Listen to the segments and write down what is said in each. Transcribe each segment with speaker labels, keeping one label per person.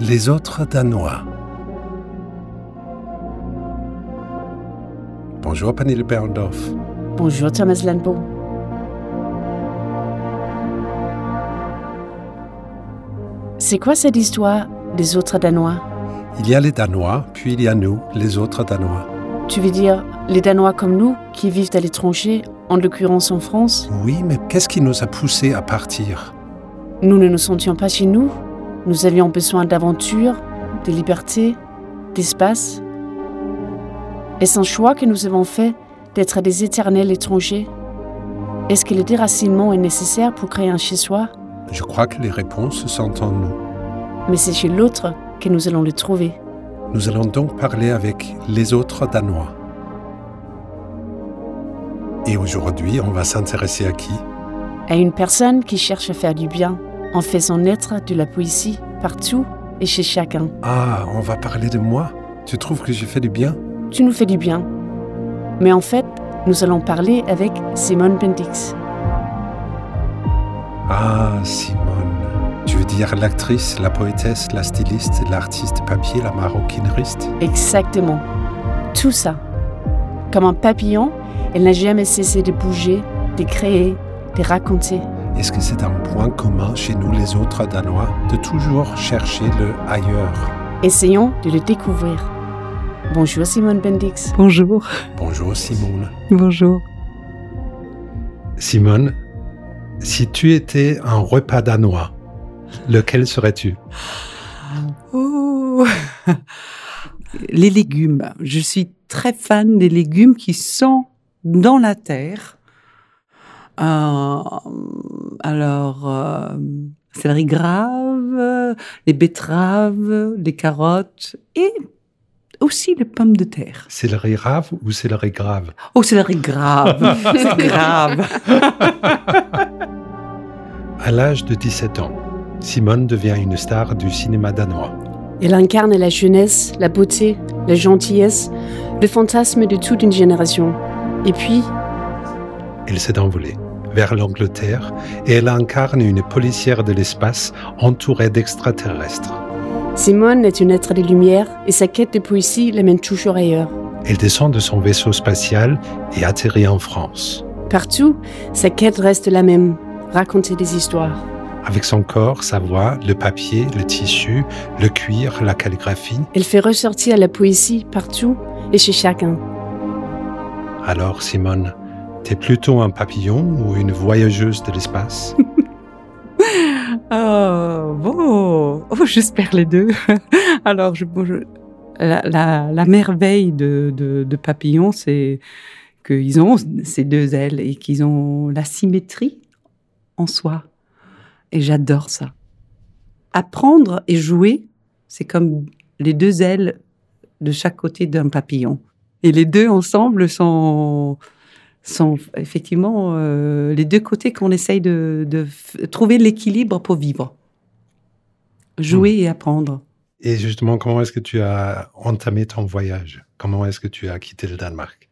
Speaker 1: Les autres Danois. Bonjour Pernille Berndorf.
Speaker 2: Bonjour Thomas Landbo. C'est quoi cette histoire des autres Danois?
Speaker 1: Il y a les Danois, puis il y a nous, les autres Danois.
Speaker 2: Tu veux dire les Danois comme nous qui vivent à l'étranger, en l'occurrence en France?
Speaker 1: Oui, mais qu'est-ce qui nous a poussés à partir?
Speaker 2: Nous ne nous sentions pas chez nous. Nous avions besoin d'aventure, de liberté, d'espace. Est-ce un choix que nous avons fait d'être des éternels étrangers? Est-ce que le déracinement est nécessaire pour créer un chez-soi?
Speaker 1: Je crois que les réponses sont en nous.
Speaker 2: Mais c'est chez l'autre que nous allons les trouver.
Speaker 1: Nous allons donc parler avec les autres Danois. Et aujourd'hui, on va s'intéresser à qui?
Speaker 2: À une personne qui cherche à faire du bien en faisant naître de la poésie partout et chez chacun.
Speaker 1: Ah, on va parler de moi Tu trouves que j'ai fait du bien?
Speaker 2: Tu nous fais du bien. Mais en fait, nous allons parler avec Simone Bendix.
Speaker 1: Ah, Simone. Tu veux dire l'actrice, la poétesse, la styliste, l'artiste papier, la maroquineriste?
Speaker 2: Exactement. Tout ça. Comme un papillon, elle n'a jamais cessé de bouger, de créer, de raconter.
Speaker 1: Est-ce que c'est un point commun chez nous les autres Danois de toujours chercher le ailleurs?
Speaker 2: Essayons de le découvrir. Bonjour Simone Bendix.
Speaker 3: Bonjour.
Speaker 1: Bonjour Simone.
Speaker 3: Bonjour.
Speaker 1: Simone, si tu étais un repas danois, lequel serais-tu?
Speaker 3: Oh Les légumes. Je suis très fan des légumes qui sont dans la terre. Euh, alors, euh, céleri grave, les betteraves, les carottes et aussi les pommes de terre.
Speaker 1: Céleri rave ou céleri grave?
Speaker 3: Oh, céleri grave, c'est grave.
Speaker 1: À l'âge de 17 ans, Simone devient une star du cinéma danois.
Speaker 2: Elle incarne la jeunesse, la beauté, la gentillesse, le fantasme de toute une génération. Et puis,
Speaker 1: Elle s'est envolée vers l'Angleterre et elle incarne une policière de l'espace entourée d'extraterrestres.
Speaker 2: Simone est une être de lumière et sa quête de poésie l'amène toujours ailleurs.
Speaker 1: Elle descend de son vaisseau spatial et atterrit en France.
Speaker 2: Partout, sa quête reste la même, raconter des histoires.
Speaker 1: Avec son corps, sa voix, le papier, le tissu, le cuir, la calligraphie,
Speaker 2: Elle fait ressortir la poésie partout et chez chacun.
Speaker 1: alors Simone, t'es plutôt un papillon ou une voyageuse de l'espace?
Speaker 3: Oh, bon. Oh, j'espère les deux. Alors, je, la merveille de, de, de Papillon, c'est qu'ils ont ces deux ailes et qu'ils ont la symétrie en soi. Et j'adore ça. Apprendre et jouer, c'est comme les deux ailes de chaque côté d'un papillon. Et les deux ensemble sont, sont effectivement euh, les deux côtés qu'on essaye de, trouver l'équilibre pour vivre. Jouer et apprendre.
Speaker 1: Et justement, comment est-ce que tu as entamé ton voyage? Comment est-ce que tu as quitté le Danemark?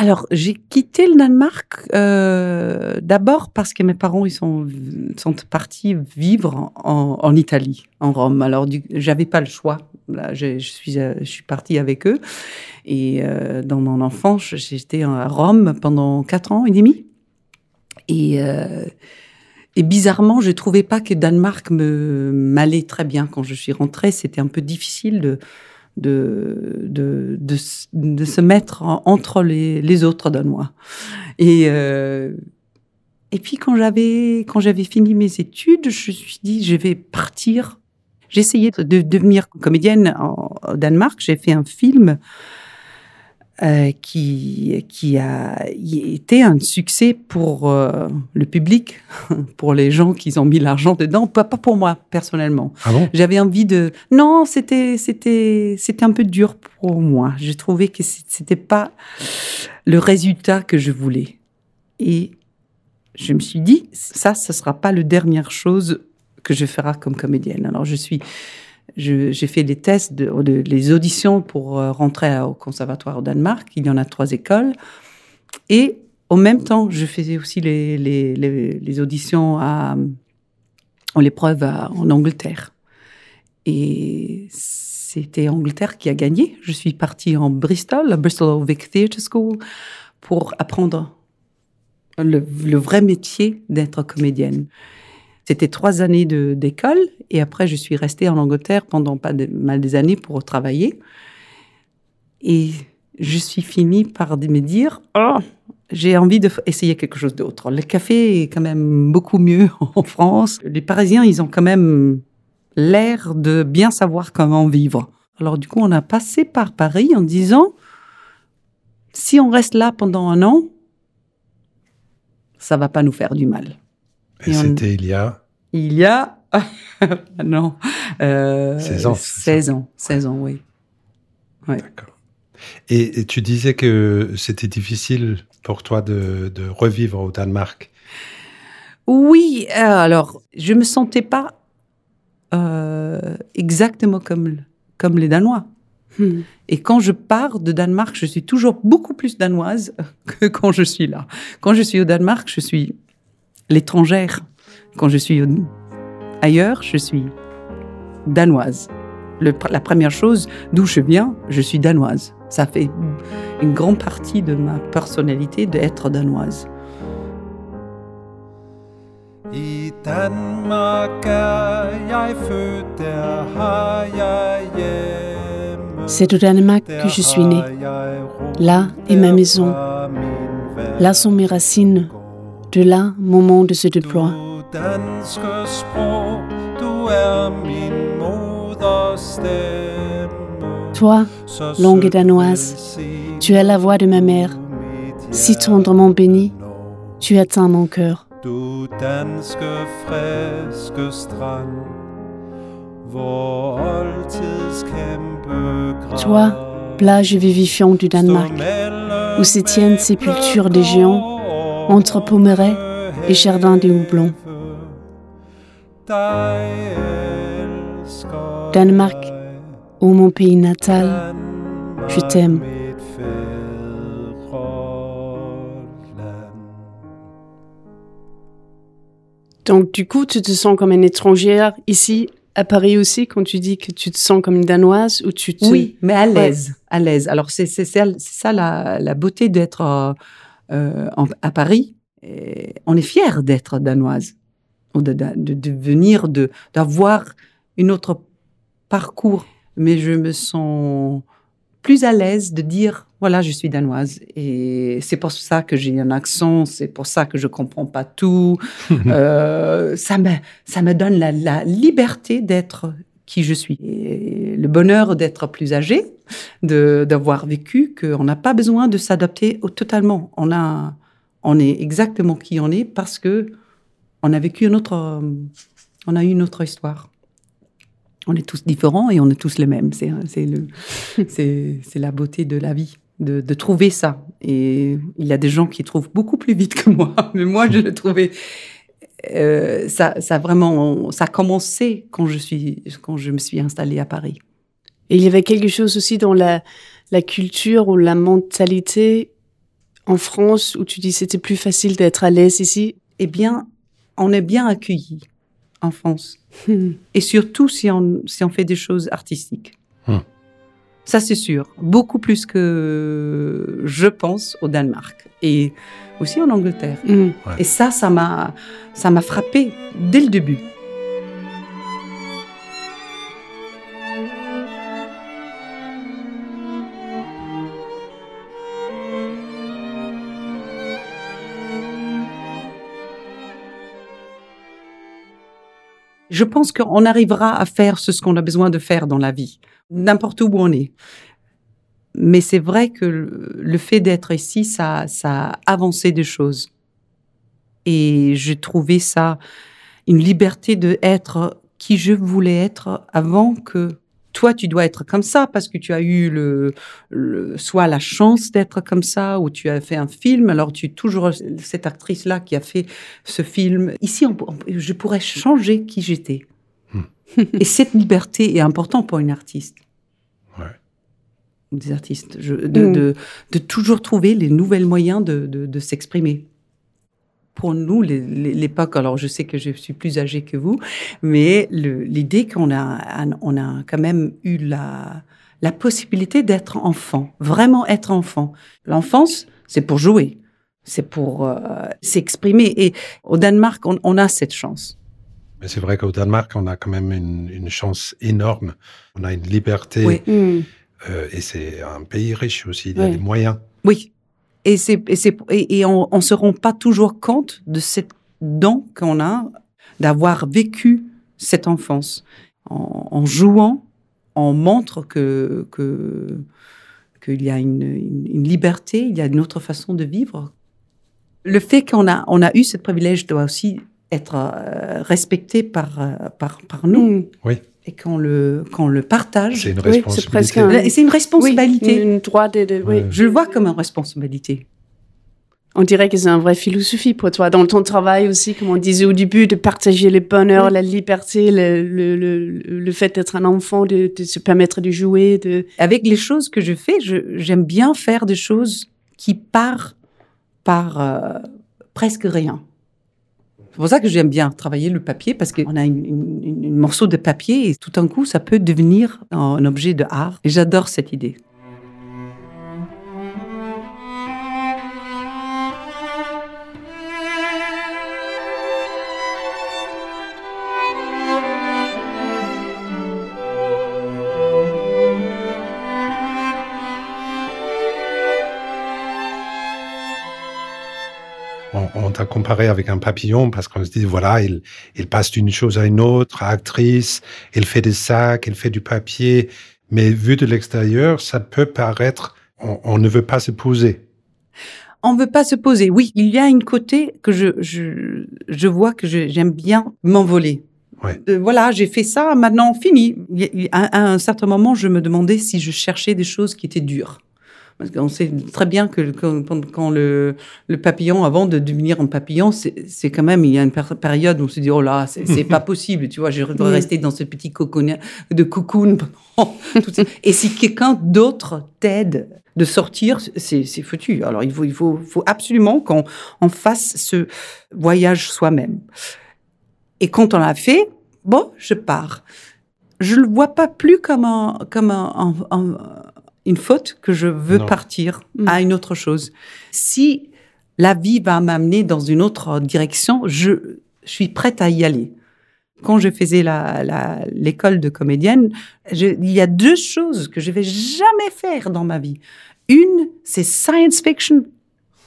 Speaker 3: Alors, j'ai quitté le Danemark euh, d'abord parce que mes parents ils sont, sont partis vivre en, en Italie, en Rome. Alors, j'avais pas le choix. Là, je, suis, euh, je suis partie avec eux. Et euh, dans mon enfance, j'étais à Rome pendant quatre ans et demi. Et, euh, et bizarrement, je trouvais pas que Danemark me m'allait très bien quand je suis rentrée. C'était un peu difficile de de, de, de, se mettre en- entre les, les autres Danois. Et, euh, et puis quand j'avais quand j'avais fini mes études, je me suis dit je vais partir. Essayé de devenir comédienne en- au Danemark. J'ai fait un film euh, qui, qui a été un succès pour euh, le public, pour les gens qui ont mis l'argent dedans, pas, pas pour moi personnellement.
Speaker 1: Ah bon?
Speaker 3: J'avais envie de. Non, c'était c'était c'était un peu dur pour moi. J'ai trouvé que c'était pas le résultat que je voulais. Et je me suis dit, ça, ce sera pas la dernière chose que je ferai comme comédienne. Alors je suis, je- j'ai fait les tests, de, les auditions pour euh, rentrer au conservatoire au Danemark. Il y en a trois écoles. Et en même temps, je faisais aussi les, auditions à, l'épreuve à- en Angleterre. Et c'était Angleterre qui a gagné. Je suis partie en Bristol, la Bristol Vic Theatre School, pour apprendre le vrai métier d'être comédienne. C'était trois années d'école et après je suis restée en Angleterre pendant pas de- mal des années pour travailler. Et je suis finie par me dire, oh, j'ai envie d'essayer quelque chose d'autre. Le café est quand même beaucoup mieux en France. Les Parisiens, ils ont quand même l'air de bien savoir comment vivre. Alors du coup, on a passé par Paris en disant, si on reste là pendant un an, ça va pas nous faire du mal.
Speaker 1: Et
Speaker 3: Et on-
Speaker 1: c'était il y a.
Speaker 3: Il y a non euh,
Speaker 1: 16 ans, c'est
Speaker 3: 16 ans, 16 ans, oui.
Speaker 1: D'accord. Et, et tu disais que c'était difficile pour toi de, de revivre au Danemark.
Speaker 3: Oui, euh, alors je me sentais pas euh, exactement comme comme les Danois.
Speaker 2: Hmm.
Speaker 3: Et quand je pars de Danemark, je suis toujours beaucoup plus danoise que quand je suis là. Quand je suis au Danemark, je suis l'étrangère. Quand je suis ailleurs, je suis danoise. Le- la première chose d'où je viens, je suis danoise. Ça fait une grande partie de ma personnalité d'être danoise.
Speaker 4: I Danmark er jeg født, der har jeg hjemme.
Speaker 2: C'est au Danemark que je suis née. Là est ma maison. Là sont mes racines. De là, mon monde se déploie.
Speaker 4: Danske sprog, du er min.
Speaker 2: Toi, langue danoise, tu es la voix de ma mère.
Speaker 4: mit
Speaker 2: Si tendrement bénie, tu atteins mon cœur.
Speaker 4: Du danske friske strand, hvor oldtids kæmpe
Speaker 2: Toi, plage vivifiante du Danemark, où se tiennent sépultures des géants, entre Pommerais et jardins des houblons. Danemark, ô mon pays natal, je t'aime. Donc du coup, tu te sens comme une étrangère ici à Paris aussi quand tu dis que tu te sens comme une danoise ou tu te
Speaker 3: Oui, mais à l'aise, à l'aise. Alors c'est ça, c'est ça la, la beauté d'être euh, à Paris. Et on est fier d'être danoise, ou de, de, venir, de d'avoir une autre parcours. Mais je me sens plus à l'aise de dire voilà, je suis danoise. Et c'est pour ça que j'ai un accent, c'est pour ça que je comprends pas tout. Euh, ça me ça me donne la, la liberté d'être qui je suis. Et le bonheur d'être plus âgé, de d'avoir vécu, qu'on n'a pas besoin de s'adapter totalement. On a, on est exactement qui on est parce que on a vécu une autre, euh, on a eu une autre histoire. On est tous différents et on est tous les mêmes. C'est c'est le, c'est c'est la beauté de la vie. De, de trouver ça. Et il y a des gens qui trouvent beaucoup plus vite que moi, mais moi je l'ai trouvé euh, ça, ça vraiment, ça a commencé quand je suis, quand je me suis installée à Paris.
Speaker 2: Et il y avait quelque chose aussi dans la, la culture ou la mentalité en France où tu dis c'était plus facile d'être à l'aise ici?
Speaker 3: Eh bien, on est bien accueillis en France, et surtout si on, si on fait des choses artistiques.
Speaker 1: Hmm.
Speaker 3: Ça, c'est sûr. Beaucoup plus que je pense au Danemark et aussi en Angleterre.
Speaker 2: Mm.
Speaker 3: Et ça, ça m'a, ça m'a frappé dès le début. Je pense qu'on arrivera à faire ce qu'on a besoin de faire dans la vie, n'importe où on est. Mais c'est vrai que le fait d'être ici, ça, ça a avancé des choses. Et j'ai trouvé ça une liberté de être qui je voulais être avant que toi, tu dois être comme ça parce que tu as eu le, le- soit la chance d'être comme ça ou tu as fait un film. Alors tu es toujours cette actrice-là qui a fait ce film. Ici, on- on- je pourrais changer qui j'étais. Et cette liberté est importante pour une artiste.
Speaker 1: Ouais.
Speaker 3: Ou Des artistes. Je- de, de, de toujours trouver les nouvelles moyens de, de, de s'exprimer. Pour nous, l'époque, alors je sais que je suis plus âgée que vous, mais l'idée qu'on a, on a quand même eu la, la possibilité d'être enfant, vraiment être enfant. L'enfance, c'est pour jouer, c'est pour euh, s'exprimer. Et au Danemark, on, on a cette chance.
Speaker 1: Mais c'est vrai qu'au Danemark, on a quand même une, une chance énorme. On a une liberté
Speaker 3: Oui.
Speaker 2: Hmm.
Speaker 1: euh, et c'est un pays riche aussi. Il y a
Speaker 2: Oui.
Speaker 1: des moyens.
Speaker 3: Oui. Et, et, et, on ne se rend pas toujours compte de cette don qu'on a d'avoir vécu cette enfance. En, jouant, on montre que, que, qu'il y a une, liberté, il y a une autre façon de vivre. Le fait qu'on a, on a eu ce privilège doit aussi être euh, respecté par, euh, par, par nous
Speaker 2: Hmm.
Speaker 3: Et qu'on le, qu'on le partage.
Speaker 1: C'est une
Speaker 2: Oui, c'est
Speaker 1: responsabilité.
Speaker 2: un-
Speaker 3: C'est une responsabilité.
Speaker 2: Oui, une droit de, de-.
Speaker 1: Ouais.
Speaker 3: Je le vois comme une responsabilité.
Speaker 2: On dirait que c'est une vraie philosophie pour toi, dans ton travail aussi, comme on disait au début, de partager le bonheur,
Speaker 3: Oui.
Speaker 2: la liberté, le, le, le, le fait d'être un enfant, de, de se permettre de jouer, de...
Speaker 3: avec les choses que je fais, j'aime bien faire des choses qui partent par euh, presque rien. C'est pour ça que j'aime bien travailler le papier parce qu'on a une, une- une- morceau de papier et tout d'un coup, ça peut devenir un objet de art. Et j'adore cette idée.
Speaker 1: Comparé avec un papillon parce qu'on se dit, voilà, il, il passe d'une chose à une autre, actrice, il fait des sacs, il fait du papier. Mais vu de l'extérieur, ça peut paraître, on, on ne veut pas se poser.
Speaker 3: On veut pas se poser. Oui, il y a une côté que je, je, je vois que j'aime bien m'envoler.
Speaker 1: Ouais.
Speaker 3: Euh, voilà, j'ai fait ça, maintenant fini. À un certain moment, je me demandais si je cherchais des choses qui étaient dures. Parce qu'on sait très bien que quand, le, le papillon, avant de devenir un papillon, c'est quand même, il y a une péri- période où on se dit, oh là, c'est pas possible, tu vois, je dois
Speaker 2: Oui.
Speaker 3: rester dans ce petit cocoon de cocoon. Et si quelqu'un d'autre t'aide de sortir, c'est foutu. Alors, il faut, il faut, faut absolument qu'on on fasse ce voyage soi-même. Et quand on l'a fait, bon, je pars. Je le vois pas plus comme un, comme un, un- un- une faute que je veux
Speaker 1: Non.
Speaker 3: partir
Speaker 2: Mm.
Speaker 3: à une autre chose. Si la vie va m'amener dans une autre direction, je, je suis prête à y aller. Quand je faisais la- la- l'école de comédienne, je- il y a deux choses que je vais jamais faire dans ma vie. Une, c'est science fiction.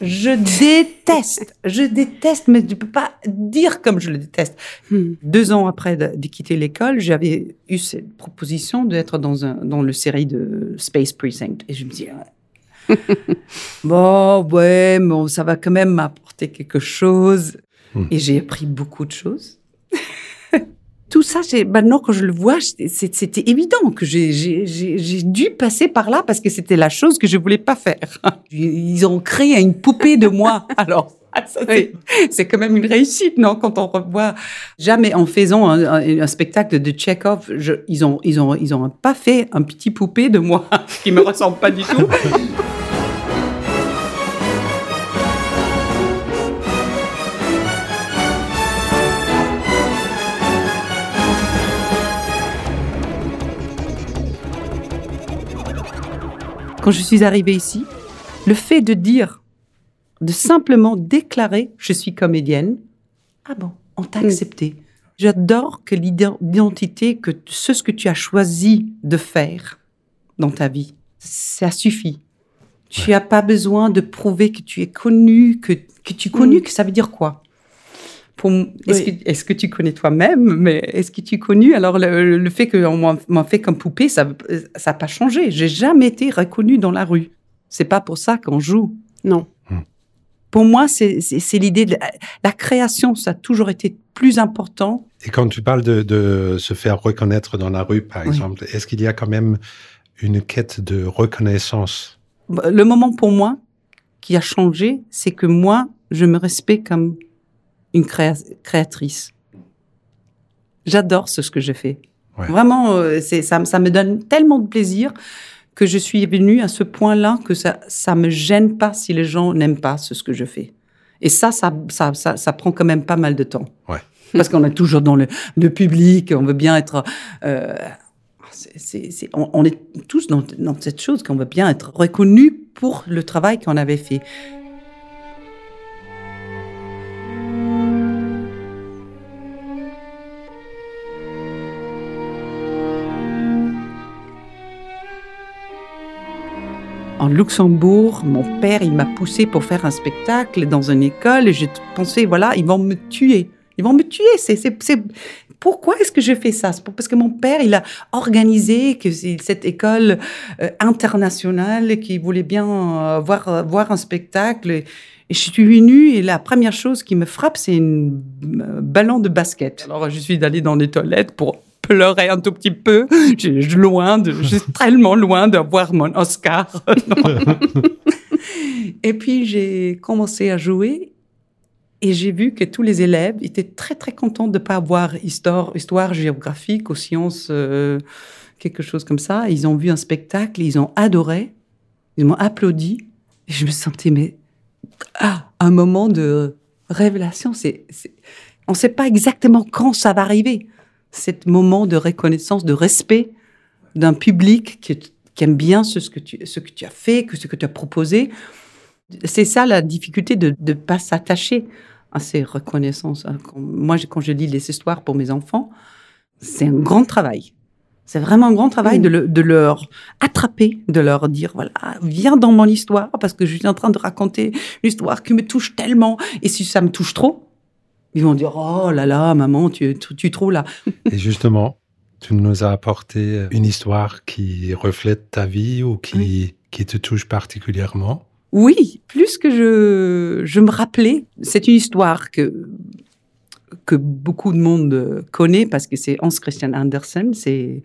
Speaker 3: Je déteste, je déteste, mais tu peux pas dire comme je le déteste.
Speaker 2: Hmm.
Speaker 3: Deux ans après de, de quitter l'école, j'avais eu cette proposition d'être dans, un, dans le série de Space Precinct. Et je me dis, bon, ouais, bon, ça va quand même m'apporter quelque chose.
Speaker 1: Hmm.
Speaker 3: Et j'ai appris beaucoup de choses. Tout ça, maintenant que je le vois, c'était évident que j'ai- dû passer par là parce que c'était la chose que je voulais pas faire. Ils ont créé une poupée de moi. Alors, c'est- c'est quand même une réussite, non Quand on revoit, jamais en faisant un, un- un spectacle de Tchekhov, je- ils ont ils ont ils ont pas fait un petit poupée de moi qui me ressemble pas du tout. Quand je suis arrivée ici, le fait de dire, de simplement déclarer je suis comédienne, ah bon, on t'a
Speaker 2: Mm.
Speaker 3: accepté. J'adore que l'ident- l'identité, que ce que tu as choisi de faire dans ta vie, ça suffit. Tu n'as pas besoin de prouver que tu es connu, que, que tu es connu,
Speaker 2: Mm.
Speaker 3: que ça veut dire quoi? Est-ce
Speaker 2: Oui.
Speaker 3: que, est-ce que tu connais toi-même Mais est-ce que tu es connu? Alors, le, le fait qu'on m'a- m'a fait comme poupée, ça n'a pas changé. J'ai jamais été reconnue dans la rue. C'est pas pour ça qu'on joue.
Speaker 2: Non.
Speaker 3: Pour moi, c'est c'est- c'est l'idée de la, la création. Ça a toujours été plus important.
Speaker 1: Et quand tu parles de, de se faire reconnaître dans la rue, par
Speaker 3: Oui.
Speaker 1: exemple, est-ce qu'il y a quand même une quête de reconnaissance?
Speaker 3: Le moment pour moi qui a changé, c'est que moi, je me respecte comme une créa- créatrice. J'adore ce que je fais.
Speaker 1: Ouais.
Speaker 3: Vraiment, euh, ça, ça me donne tellement de plaisir que je suis venue à ce point-là que ça ça me gêne pas si les gens n'aiment pas ce, ce que je fais. Et ça, ça, ça, ça, ça prend quand même pas mal de temps.
Speaker 1: Ouais.
Speaker 3: Parce qu'on est toujours dans le, le public, on veut bien être. euh, on est tous dans, dans cette chose qu'on veut bien être reconnu pour le travail qu'on avait fait. En Luxembourg, mon père, il m'a poussé pour faire un spectacle dans une école et j'ai pensé, voilà, ils vont me tuer. Ils vont me tuer. C'est, c'est, c'est... Pourquoi est-ce que je fais ça? C'est parce que mon père, il a organisé que cette école euh, internationale qui voulait bien euh, voir, euh, voir un spectacle. Et je suis venue et la première chose qui me frappe, c'est un ballon de basket. Alors je suis allée dans les toilettes pour pleurer un tout petit peu. Je suis loin de, je suis tellement loin d'avoir mon Oscar. et puis j'ai commencé à jouer et j'ai vu que tous les élèves étaient très très contents de pas avoir histoire, histoire géographique ou sciences, euh, quelque chose comme ça. Ils ont vu un spectacle, ils ont adoré, ils m'ont applaudi et je me sentais mais ah, un moment de révélation. C'est- on ne sait pas exactement quand ça va arriver. Cet moment de reconnaissance, de respect d'un public qui, qui aime bien ce, ce que tu, ce que tu as fait, que ce que tu as proposé. C'est ça la difficulté de ne pas s'attacher à ces reconnaissances. Quand- Moi, quand je lis les histoires pour mes enfants, c'est un grand travail. C'est vraiment un grand travail de, le- de leur attraper, de leur dire, voilà, viens dans mon histoire, parce que je suis en train de raconter une histoire qui me touche tellement. Et si ça me touche trop, ils vont dire, oh là là, maman, tu, tu, tu trop là.
Speaker 1: Et justement, tu nous as apporté une histoire qui reflète ta vie ou qui, qui te touche particulièrement.
Speaker 3: Oui, plus que je, je me rappelais, c'est une histoire que, que beaucoup de monde connaît parce que c'est Hans Christian Andersen, c'est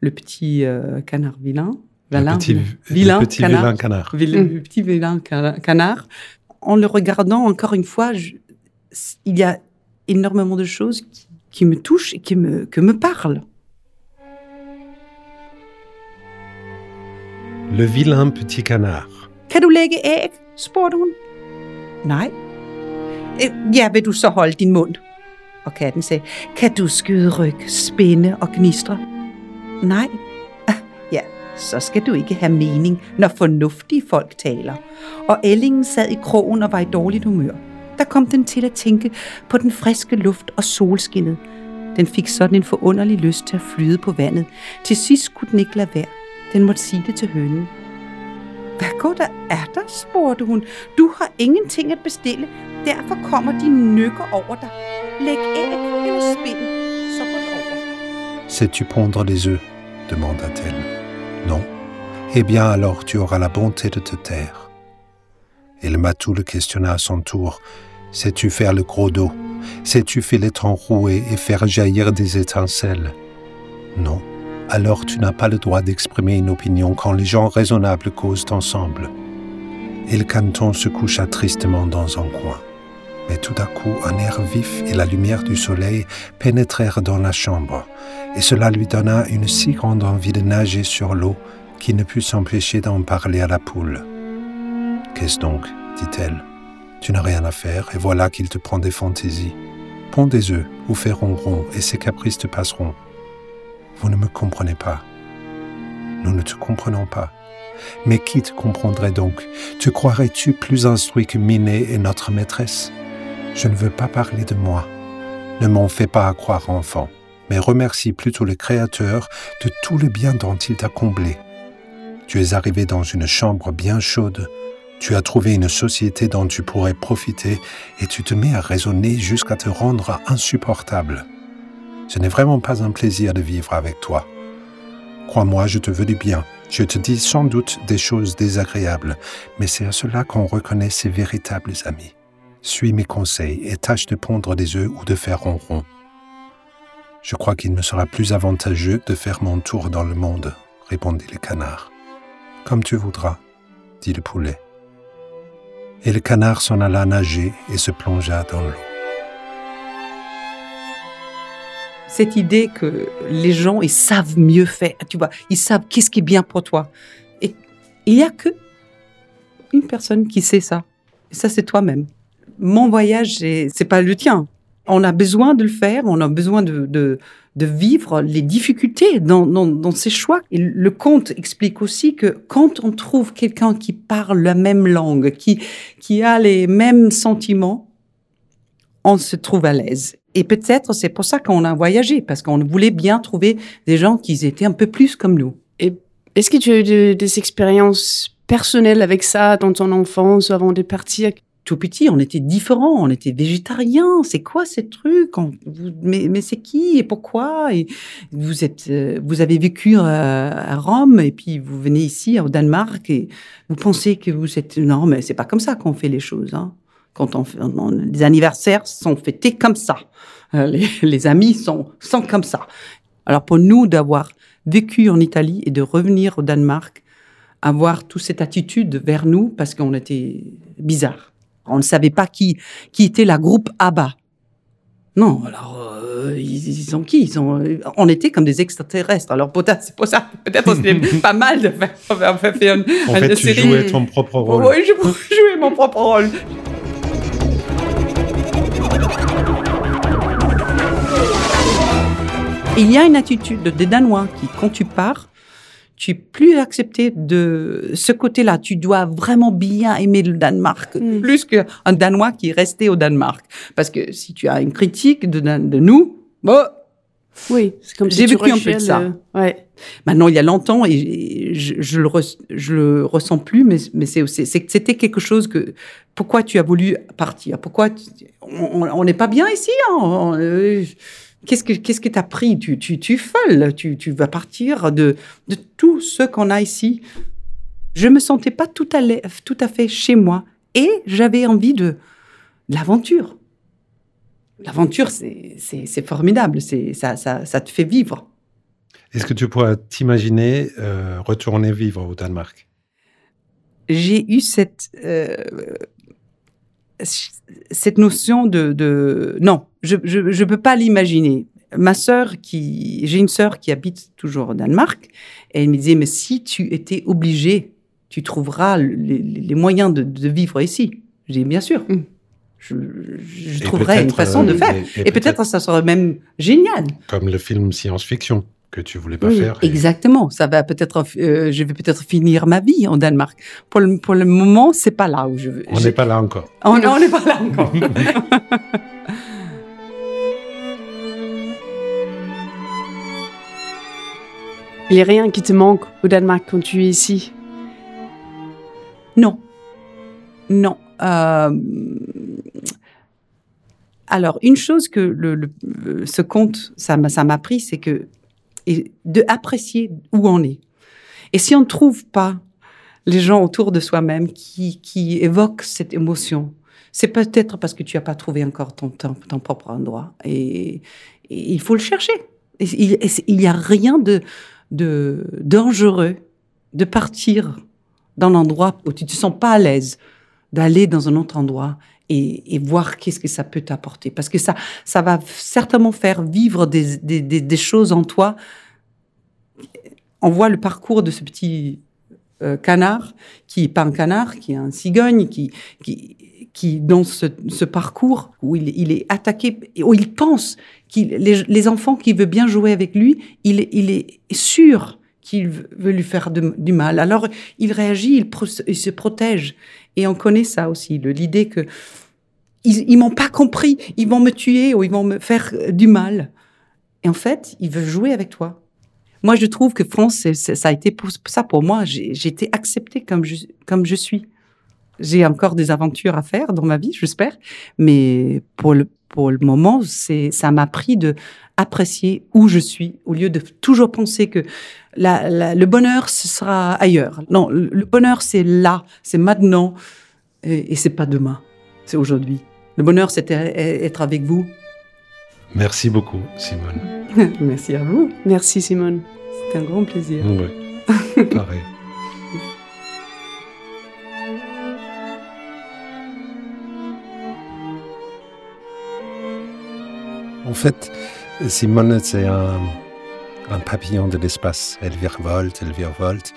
Speaker 3: le petit euh, canard vilain.
Speaker 1: Le
Speaker 3: Vilain,
Speaker 1: petit,
Speaker 3: vilain
Speaker 1: le petit
Speaker 3: canard.
Speaker 1: vilain canard.
Speaker 3: Vil- le petit vilain cana- canard. En le regardant encore une fois, je- il y a énormément de choses qui, qui me touchent et qui me, que me parlent.
Speaker 1: Le vilain petit canard.
Speaker 3: Kan du lægge æg? spurgte hun. Nej. "Øh, Ja, vil du så holde din mund? Og katten sagde, kan du skyde ryg, spænde og gnistre? Nej. "Ah, Ja, så skal du ikke have mening, når fornuftige folk taler. Og Ellingen sad i krogen og var i dårligt humør. Der kom den til at tænke på den friske luft og solskinnet. Den fik sådan en forunderlig lyst til at flyde på vandet. Til sidst kunne den ikke lade være. Den måtte sige det til hønen. Hvad går der er der, spurgte hun. Du har ingenting at bestille. Derfor kommer de nykker over dig. Læg æg eller spind, så går det over.
Speaker 1: Sais-tu pondre des œufs demanda-t-elle. Non. Eh bien alors tu auras la bonté de te taire. Et le matou le questionna à son tour. Sais-tu faire le gros dos? Sais-tu filer ton rouet et faire jaillir des étincelles? Non. Alors tu n'as pas le droit d'exprimer une opinion quand les gens raisonnables causent ensemble. Et le canton se coucha tristement dans un coin. Mais tout à coup, un air vif et la lumière du soleil pénétrèrent dans la chambre, et cela lui donna une si grande envie de nager sur l'eau qu'il ne put s'empêcher d'en parler à la poule. Qu'est-ce donc? dit-elle. Tu n'as rien à faire, et voilà qu'il te prend des fantaisies. Ponds des œufs ou fais ronron, et ces caprices te passeront. Vous ne me comprenez pas. Nous ne te comprenons pas. Mais qui te comprendrait donc? Te croirais-tu plus instruit que Minet et notre maîtresse? Je ne veux pas parler de moi. Ne m'en fais pas à croire, enfant, mais remercie plutôt le Créateur de tout le bien dont il t'a comblé. Tu es arrivé dans une chambre bien chaude, tu as trouvé une société dont tu pourrais profiter et tu te mets à raisonner jusqu'à te rendre insupportable. Ce n'est vraiment pas un plaisir de vivre avec toi. Crois-moi, je te veux du bien. Je te dis sans doute des choses désagréables, mais c'est à cela qu'on reconnaît ses véritables amis. Suis mes conseils et tâche de pondre des œufs ou de faire ronron. Je crois qu'il me sera plus avantageux de faire mon tour dans le monde, répondit le canard. Comme tu voudras, dit le poulet. Et le canard s'en alla nager et se plongea dans l'eau.
Speaker 3: Cette idée que les gens, ils savent mieux faire, tu vois, ils savent qu'est-ce qui est bien pour toi. Et il n'y a que une personne qui sait ça. Et ça, c'est toi-même. mon voyage, c'est pas le tien. On a besoin de le faire, on a besoin de, de, de vivre les difficultés dans, dans, dans ces choix. Et le conte explique aussi que quand on trouve quelqu'un qui parle la même langue, qui, qui a les mêmes sentiments, on se trouve à l'aise. Et peut-être c'est pour ça qu'on a voyagé, parce qu'on voulait bien trouver des gens qui étaient un peu plus comme nous.
Speaker 2: Est-ce que tu as eu de- des expériences personnelles avec ça dans ton enfance avant de partir?
Speaker 3: Tout petit, on était différents, on était végétariens. C'est quoi On- vous- Mais, c'est qui et pourquoi? Vous êtes, euh, vous avez vécu à, à Rome et puis vous venez ici au Danemark et vous pensez que vous êtes non, mais c'est pas comme ça qu'on fait les choses. Hein. Quand on fait on- les anniversaires sont fêtés comme ça, Euh, les, les amis sont sont comme ça. Alors pour nous d'avoir vécu en Italie et de revenir au Danemark, avoir toute cette attitude vers nous parce qu'on était bizarre. On ne savait pas qui, qui était la groupe ABBA. Non, alors, euh, ils, ils sont qui? Ils sont, euh, On était comme des extraterrestres. Alors, peut-être, c'est pour ça, peut-être c'était pas mal de faire, faire, faire- faire une,
Speaker 1: En
Speaker 3: une
Speaker 1: fait, tu
Speaker 3: série.
Speaker 1: jouais ton propre rôle.
Speaker 3: Oui, je jouais mon propre rôle. Il y a une attitude des Danois qui, quand tu pars, tu es plus accepté de ce côté-là. Tu dois vraiment bien aimer le Danemark,
Speaker 2: Mm.
Speaker 3: plus qu'un Danois qui est resté au Danemark. Parce que si tu as une critique de, de nous, bon,
Speaker 2: Oui, c'est comme
Speaker 3: J'ai
Speaker 2: si tu
Speaker 3: vécu un peu de ça.
Speaker 2: le- Ouais.
Speaker 3: Maintenant, il y a longtemps, et, je, je le res- je le ressens plus, mais, c'est c'était quelque chose que. Pourquoi tu as voulu partir? Pourquoi tu- on on n'est pas bien ici hein On- euh, Qu'est-ce que qu'est-ce que t'as pris? Tu tu tu es folle. Tu tu vas partir de de tout ce qu'on a ici. Je me sentais pas tout à tout à fait chez moi et j'avais envie de, de l'aventure. L'aventure, c'est c'est c'est formidable. C'est ça ça ça te fait vivre.
Speaker 1: Est-ce que tu pourrais t'imaginer euh, retourner vivre au Danemark?
Speaker 3: J'ai eu cette euh, cette notion de, de non, je je je peux pas l'imaginer. Ma sœur qui j'ai une sœur qui habite toujours au Danemark et elle me disait mais si tu étais obligé, tu trouveras les, les moyens de, de vivre ici. J'ai dit bien sûr.
Speaker 2: Mm.
Speaker 3: Je, je trouverais une façon de
Speaker 1: euh,
Speaker 3: faire.
Speaker 1: et- et
Speaker 3: Et, peut-être ça serait même génial.
Speaker 1: Comme le film science-fiction que tu voulais pas
Speaker 3: Oui,
Speaker 1: faire. et-
Speaker 3: Exactement. Ça va peut-être, euh, je vais peut-être finir ma vie en Danemark. Pour le, pour le moment, c'est pas là où je veux.
Speaker 1: On n'est pas là encore.
Speaker 3: On n'est pas là encore.
Speaker 2: Il n'y a rien qui te manque au Danemark quand tu es ici.
Speaker 3: non. Non. Euh, Alors, une chose que ce conte, ça m'a appris, c'est que de apprécier où on est. Et si on ne trouve pas les gens autour de soi-même qui, évoquent cette émotion, c'est peut-être parce que tu n'as pas trouvé encore ton, propre endroit. Et, il faut le chercher. Il n'y a rien de, de dangereux de partir d'un endroit où tu ne te sens pas à l'aise, d'aller dans un autre endroit et, voir qu'est-ce que ça peut t'apporter. Parce que ça, ça va certainement faire vivre des, des, des, des choses en toi. On voit le parcours de ce petit euh, canard, qui n'est pas un canard, qui est un cigogne, qui, qui, qui dans ce, parcours où il, il est attaqué, où il pense qu'il les, enfants qui veulent bien jouer avec lui, il, est- il sûr qu'il veut lui faire du mal. Alors il réagit, il, il se protège. Et on connaît ça aussi, l'idée que ils, m'ont pas compris, ils vont me tuer ou ils vont me faire du mal. Et en fait, ils veulent jouer avec toi. Moi, je trouve que France, ça a été pour ça pour moi. J'ai été acceptée comme je suis. J'ai encore des aventures à faire dans ma vie, j'espère. Mais pour le, pour le moment, c'est, ça m'a appris de apprécier où je suis au lieu de toujours penser que la, la- le bonheur, ce sera ailleurs. Non, le, bonheur, c'est là, c'est maintenant et, et c'est pas demain, c'est aujourd'hui. Le bonheur, c'est e- être avec vous.
Speaker 1: Merci beaucoup, Simone.
Speaker 3: Merci à vous.
Speaker 2: Merci Simone.
Speaker 3: C'est un grand plaisir.
Speaker 1: Ouais. Pareil. En fait, Simone, c'est un, un papillon de l'espace. Elle virevolte, elle virevolte.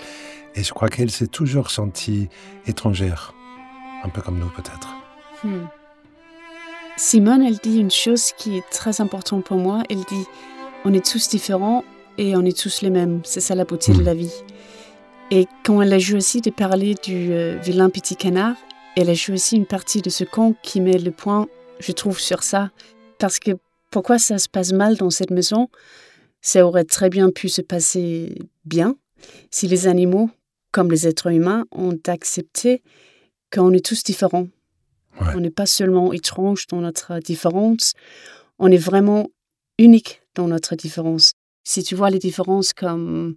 Speaker 1: Et je crois qu'elle s'est toujours sentie étrangère. Un peu comme nous, peut-être.
Speaker 2: Hmm. Simone, elle dit une chose qui est très importante pour moi. Elle dit on est tous différents et on est tous les mêmes. C'est ça la beauté de
Speaker 1: Mm.
Speaker 2: la vie. Et quand elle a joué aussi de parler du euh, vilain petit canard, elle a joué aussi une partie de ce conte qui met le point, je trouve, sur ça. Parce que pourquoi ça se passe mal dans cette maison Ça aurait très bien pu se passer bien si les animaux, comme les êtres humains, ont accepté qu'on est tous différents.
Speaker 1: Ouais.
Speaker 2: On n'est pas seulement étrange dans notre différence, on est vraiment unique dans notre différence. Si tu vois les différences comme,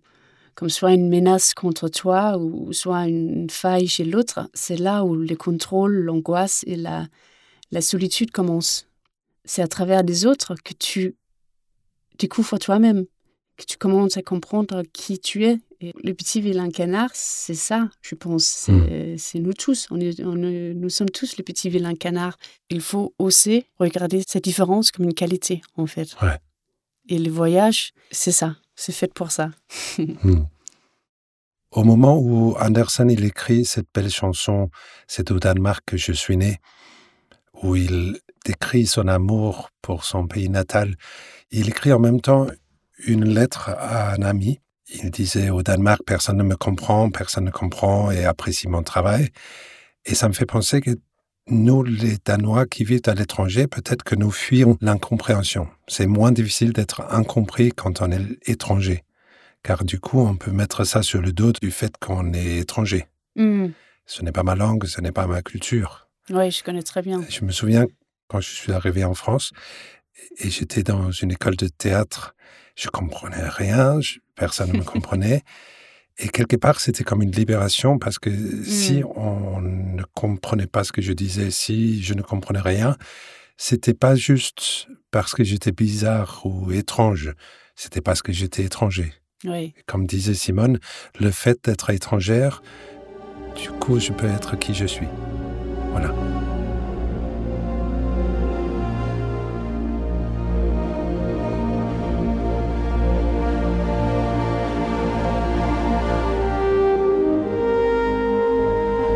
Speaker 2: comme soit une menace contre toi ou soit une faille chez l'autre, c'est là où le contrôle, l'angoisse et la, la solitude commencent. C'est à travers les autres que tu découvres toi-même, que tu commences à comprendre qui tu es. Et le petit vilain canard, c'est ça, je pense. C'est c'est nous tous. On est, on est- nous sommes tous le petit vilain canard. Il faut oser regarder cette différence comme une qualité, en fait.
Speaker 1: Ouais.
Speaker 2: Et le voyage, c'est ça. C'est fait pour ça.
Speaker 1: Hmm. Au moment où Andersen il écrit cette belle chanson, c'est au Danemark que je suis né, où il décrit son amour pour son pays natal. Il écrit en même temps une lettre à un ami. Il disait au Danemark, personne ne me comprend, personne ne comprend et apprécie mon travail. Et ça me fait penser que nous, les Danois qui vivent à l'étranger, peut-être que nous fuyons l'incompréhension. C'est moins difficile d'être incompris quand on est étranger car du coup, on peut mettre ça sur le dos du fait qu'on est étranger. Ce n'est pas ma langue, ce n'est pas ma culture.
Speaker 2: Oui, je connais très bien.
Speaker 1: Je me souviens quand je suis arrivé en France et j'étais dans une école de théâtre, je comprenais rien, je- personne ne me comprenait. Et quelque part, c'était comme une libération parce que si on ne comprenait pas ce que je disais, si je ne comprenais rien, c'était pas juste parce que j'étais bizarre ou étrange, c'était parce que j'étais étranger.
Speaker 2: Oui.
Speaker 1: Comme disait Simone, le fait d'être étrangère, du coup, je peux être qui je suis.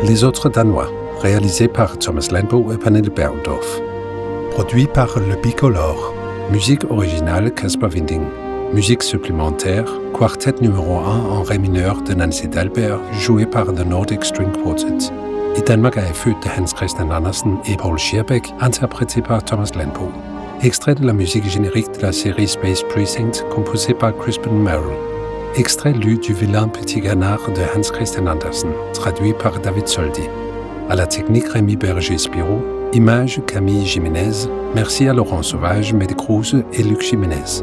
Speaker 1: Les autres Danois, réalisé par Thomas Landbo et Pernille Berndorf. Produit par Le Bicolore. Musique originale Caspar Winding. Musique supplémentaire, quartet numéro 1 en ré mineur de Nancy Dalberg, joué par The Nordic String Quartet. I Danmark er jeg født de Hans Christian Andersen et Paul Schierbeck, interprété par Thomas Landbo. Extrait de la musique générique de la série Space Precinct, composé par Crispin Merrill. Extrait lu du vilain petit canard de Hans Christian Andersen, traduit par David Soldi. À la technique Rémi Berger-Spiro, image Camille Jiménez, merci à Laurent Sauvage, Mede Cruz et Luc Jiménez.